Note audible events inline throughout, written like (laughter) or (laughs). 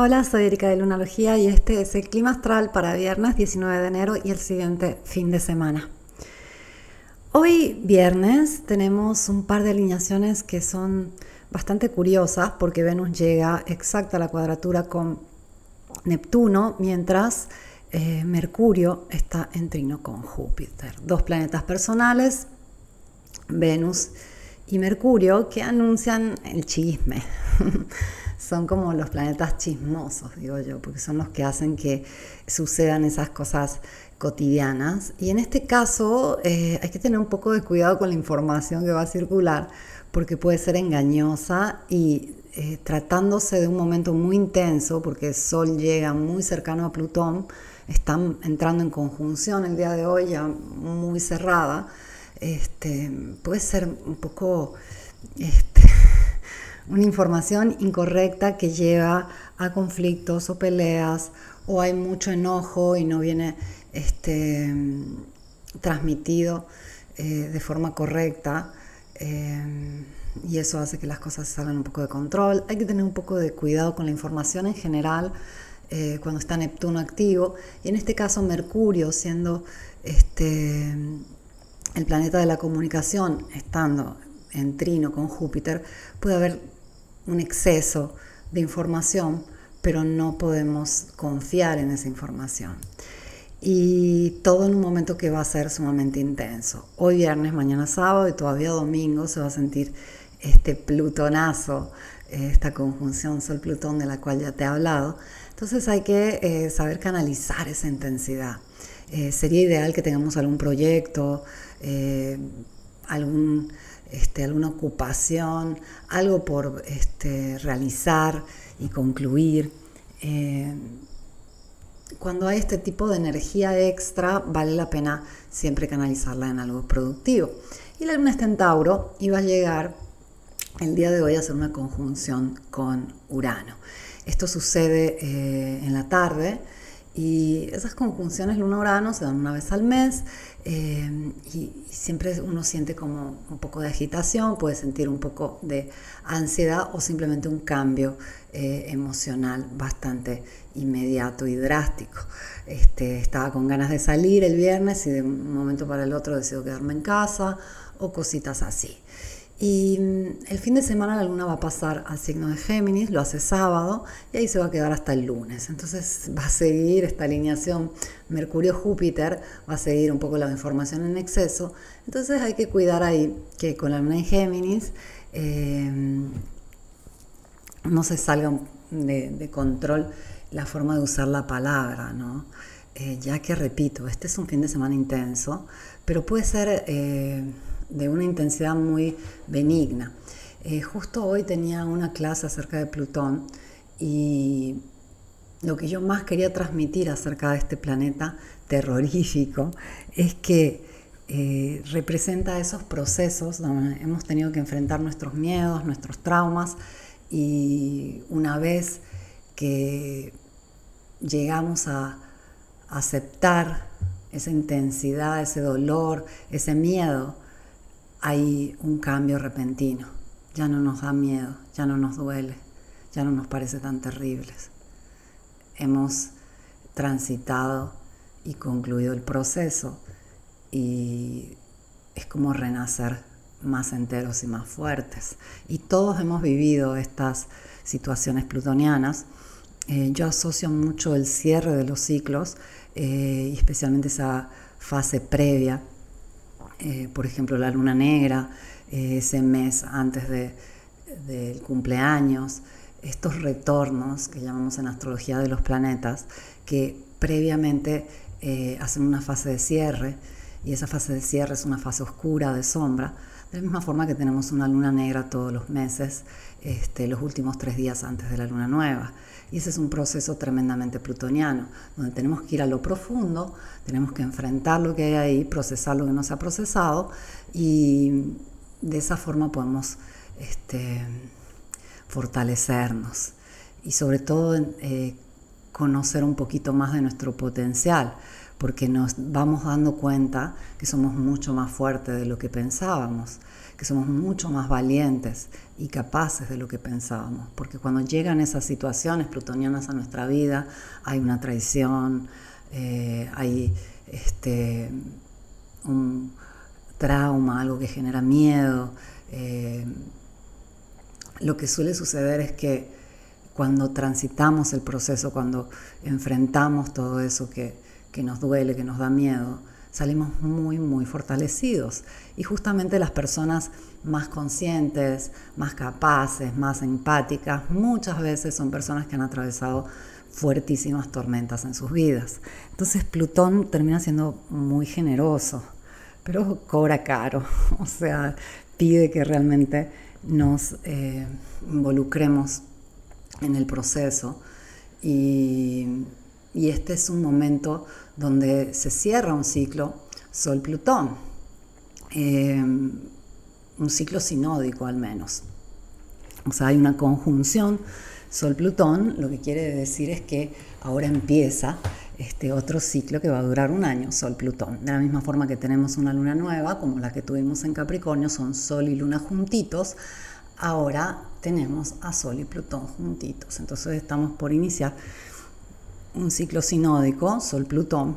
Hola, soy Erika de Lunalogía y este es el clima astral para viernes 19 de enero y el siguiente fin de semana. Hoy viernes tenemos un par de alineaciones que son bastante curiosas porque Venus llega exacta a la cuadratura con Neptuno mientras eh, Mercurio está en trino con Júpiter. Dos planetas personales, Venus y Mercurio, que anuncian el chisme. (laughs) son como los planetas chismosos, digo yo, porque son los que hacen que sucedan esas cosas cotidianas. Y en este caso eh, hay que tener un poco de cuidado con la información que va a circular, porque puede ser engañosa y eh, tratándose de un momento muy intenso, porque el Sol llega muy cercano a Plutón, están entrando en conjunción el día de hoy, ya muy cerrada, este, puede ser un poco este, una información incorrecta que lleva a conflictos o peleas o hay mucho enojo y no viene este, transmitido eh, de forma correcta eh, y eso hace que las cosas salgan un poco de control. Hay que tener un poco de cuidado con la información en general eh, cuando está Neptuno activo y en este caso Mercurio siendo este, el planeta de la comunicación, estando en trino con Júpiter, puede haber un exceso de información, pero no podemos confiar en esa información. Y todo en un momento que va a ser sumamente intenso. Hoy viernes, mañana sábado y todavía domingo se va a sentir este plutonazo, esta conjunción Sol-Plutón de la cual ya te he hablado. Entonces hay que eh, saber canalizar esa intensidad. Eh, sería ideal que tengamos algún proyecto, eh, algún este, alguna ocupación, algo por este, realizar y concluir. Eh, cuando hay este tipo de energía extra, vale la pena siempre canalizarla en algo productivo. Y la luna está en Tauro y va a llegar el día de hoy a hacer una conjunción con Urano. Esto sucede eh, en la tarde y esas conjunciones luna-urano se dan una vez al mes eh, y, siempre uno siente como un poco de agitación, puede sentir un poco de ansiedad o simplemente un cambio eh, emocional bastante inmediato y drástico. Este, estaba con ganas de salir el viernes y de un momento para el otro decido quedarme en casa o cositas así. Y mm, el fin de semana la luna va a pasar al signo de Géminis, lo hace sábado y ahí se va a quedar hasta el lunes. Entonces va a seguir esta alineación Mercurio-Júpiter, va a seguir un poco la información en exceso. Entonces hay que cuidar ahí que con la luna en Géminis eh, no se salga de, control la forma de usar la palabra, ¿no? Eh, ya que repito, este es un fin de semana intenso, pero puede ser... Eh, de una intensidad muy benigna. Eh, justo hoy tenía una clase acerca de Plutón y lo que yo más quería transmitir acerca de este planeta terrorífico (laughs) es que eh, representa esos procesos donde hemos tenido que enfrentar nuestros miedos, nuestros traumas y una vez que llegamos a aceptar esa intensidad, ese dolor, ese miedo, hay un cambio repentino. Ya no nos da miedo, ya no nos duele, ya no nos parece tan terribles. Hemos transitado y concluido el proceso y es como renacer más enteros y más fuertes. Y todos hemos vivido estas situaciones plutonianas. Eh, yo asocio mucho el cierre de los ciclos, eh, y especialmente esa fase previa eh, por ejemplo, la luna negra, eh, ese mes antes del cumpleaños, estos retornos que llamamos en astrología de los planetas, que previamente eh, hacen una fase de cierre, y esa fase de cierre es una fase oscura de sombra, de la misma forma que tenemos una luna negra todos los meses, este, los últimos tres días antes de la luna nueva. Y ese es un proceso tremendamente plutoniano, donde tenemos que ir a lo profundo, tenemos que enfrentar lo que hay ahí, procesar lo que no se ha procesado y de esa forma podemos este, fortalecernos y sobre todo eh, conocer un poquito más de nuestro potencial, porque nos vamos dando cuenta que somos mucho más fuertes de lo que pensábamos, que somos mucho más valientes y capaces de lo que pensábamos, porque cuando llegan esas situaciones plutonianas a nuestra vida, hay una traición, eh, hay este, un trauma, algo que genera miedo. Eh, lo que suele suceder es que cuando transitamos el proceso, cuando enfrentamos todo eso que, que nos duele, que nos da miedo, salimos muy, muy fortalecidos. Y justamente las personas más conscientes, más capaces, más empáticas, muchas veces son personas que han atravesado fuertísimas tormentas en sus vidas. Entonces Plutón termina siendo muy generoso, pero cobra caro, (laughs) o sea, pide que realmente nos eh, involucremos en el proceso y, este es un momento donde se cierra un ciclo Sol-Plutón, eh, un ciclo sinódico al menos. O sea, hay una conjunción Sol-Plutón, lo que quiere decir es que ahora empieza este otro ciclo que va a durar un año, Sol-Plutón. De la misma forma que tenemos una luna nueva, como la que tuvimos en Capricornio, son Sol y Luna juntitos, ahora tenemos a Sol y Plutón juntitos. Entonces estamos por iniciar un ciclo sinódico, Sol-Plutón,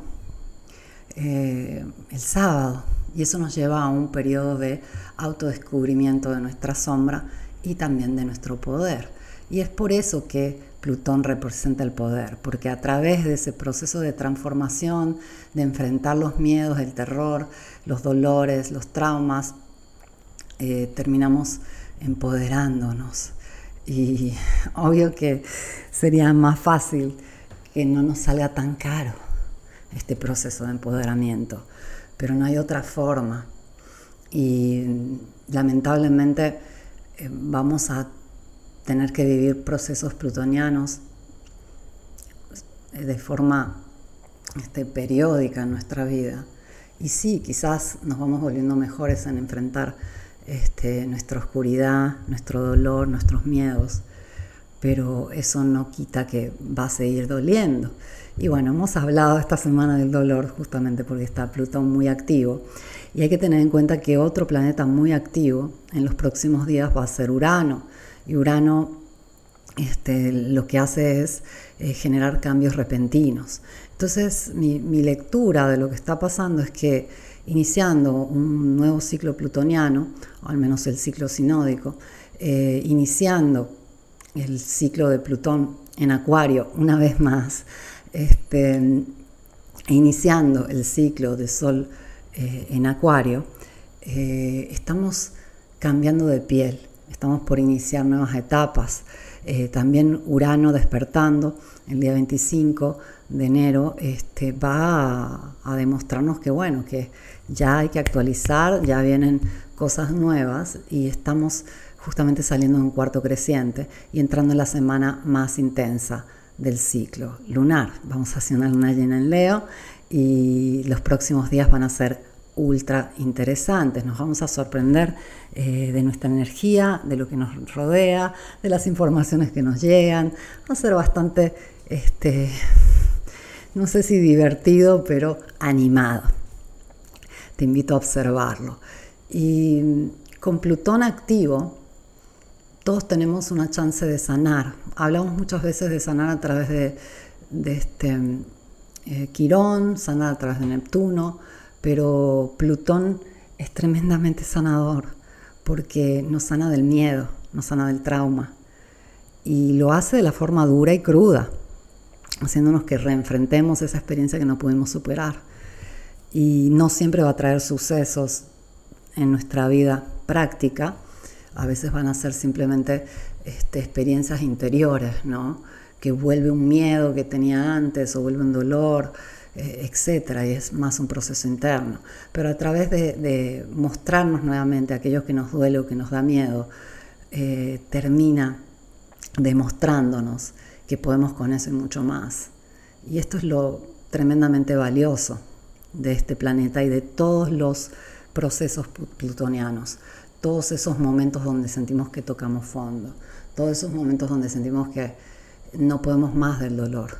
eh, el sábado. Y eso nos lleva a un periodo de autodescubrimiento de nuestra sombra y también de nuestro poder. Y es por eso que Plutón representa el poder, porque a través de ese proceso de transformación, de enfrentar los miedos, el terror, los dolores, los traumas, eh, terminamos empoderándonos. Y (laughs) obvio que sería más fácil que no nos salga tan caro este proceso de empoderamiento, pero no hay otra forma. Y lamentablemente eh, vamos a tener que vivir procesos plutonianos de forma este, periódica en nuestra vida. Y sí, quizás nos vamos volviendo mejores en enfrentar este, nuestra oscuridad, nuestro dolor, nuestros miedos, pero eso no quita que va a seguir doliendo. Y bueno, hemos hablado esta semana del dolor justamente porque está Plutón muy activo. Y hay que tener en cuenta que otro planeta muy activo en los próximos días va a ser Urano y Urano este, lo que hace es eh, generar cambios repentinos. Entonces, mi, lectura de lo que está pasando es que iniciando un nuevo ciclo plutoniano, o al menos el ciclo sinódico, eh, iniciando el ciclo de Plutón en Acuario una vez más, este, iniciando el ciclo de Sol eh, en Acuario, estamos cambiando de piel estamos por iniciar nuevas etapas. Eh, también Urano despertando el día 25 de enero este, va a, demostrarnos que bueno, que ya hay que actualizar, ya vienen cosas nuevas y estamos justamente saliendo de un cuarto creciente y entrando en la semana más intensa del ciclo lunar. Vamos a hacer una luna llena en Leo y los próximos días van a ser ultra interesantes. Nos vamos a sorprender eh, de nuestra energía, de lo que nos rodea, de las informaciones que nos llegan. Va a ser bastante, este, no sé si divertido, pero animado. Te invito a observarlo. Y con Plutón activo, todos tenemos una chance de sanar. Hablamos muchas veces de sanar a través de, este eh, Quirón, sanar a través de Neptuno pero Plutón es tremendamente sanador porque nos sana del miedo, nos sana del trauma y lo hace de la forma dura y cruda, haciéndonos que reenfrentemos esa experiencia que no pudimos superar. Y no siempre va a traer sucesos en nuestra vida práctica, a veces van a ser simplemente este, experiencias interiores, ¿no? que vuelve un miedo que tenía antes o vuelve un dolor eh, etcétera, y es más un proceso interno. Pero a través de, mostrarnos nuevamente aquello que nos duele o que nos da miedo, eh, termina demostrándonos que podemos con eso y mucho más. Y esto es lo tremendamente valioso de este planeta y de todos los procesos plutonianos, todos esos momentos donde sentimos que tocamos fondo, todos esos momentos donde sentimos que no podemos más del dolor,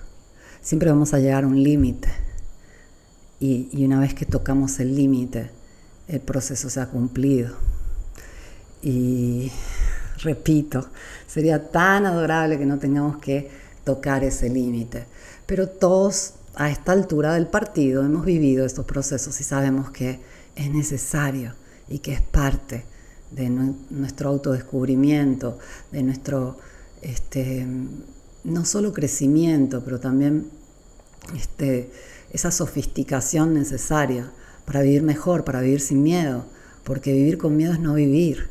siempre vamos a llegar a un límite. y, una vez que tocamos el límite, el proceso se ha cumplido. Y repito, sería tan adorable que no tengamos que tocar ese límite. Pero todos a esta altura del partido hemos vivido estos procesos y sabemos que es necesario y que es parte de nuestro autodescubrimiento, de nuestro este, no solo crecimiento, pero también este, esa sofisticación necesaria para vivir mejor, para vivir sin miedo, porque vivir con miedo es no vivir.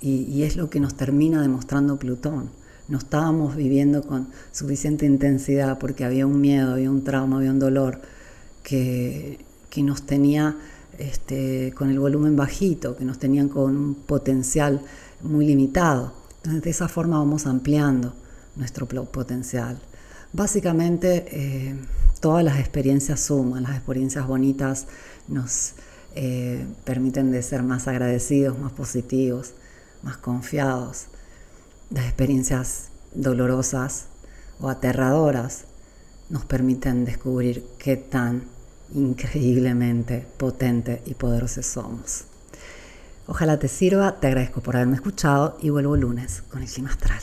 Y, es lo que nos termina demostrando Plutón. No estábamos viviendo con suficiente intensidad porque había un miedo, había un trauma, había un dolor que, que nos tenía este, con el volumen bajito, que nos tenían con un potencial muy limitado. Entonces de esa forma vamos ampliando nuestro potencial. Básicamente eh, todas las experiencias suman, las experiencias bonitas nos eh, permiten de ser más agradecidos, más positivos, más confiados. Las experiencias dolorosas o aterradoras nos permiten descubrir qué tan increíblemente potente y poderosos somos. Ojalá te sirva, te agradezco por haberme escuchado y vuelvo lunes con el clima astral.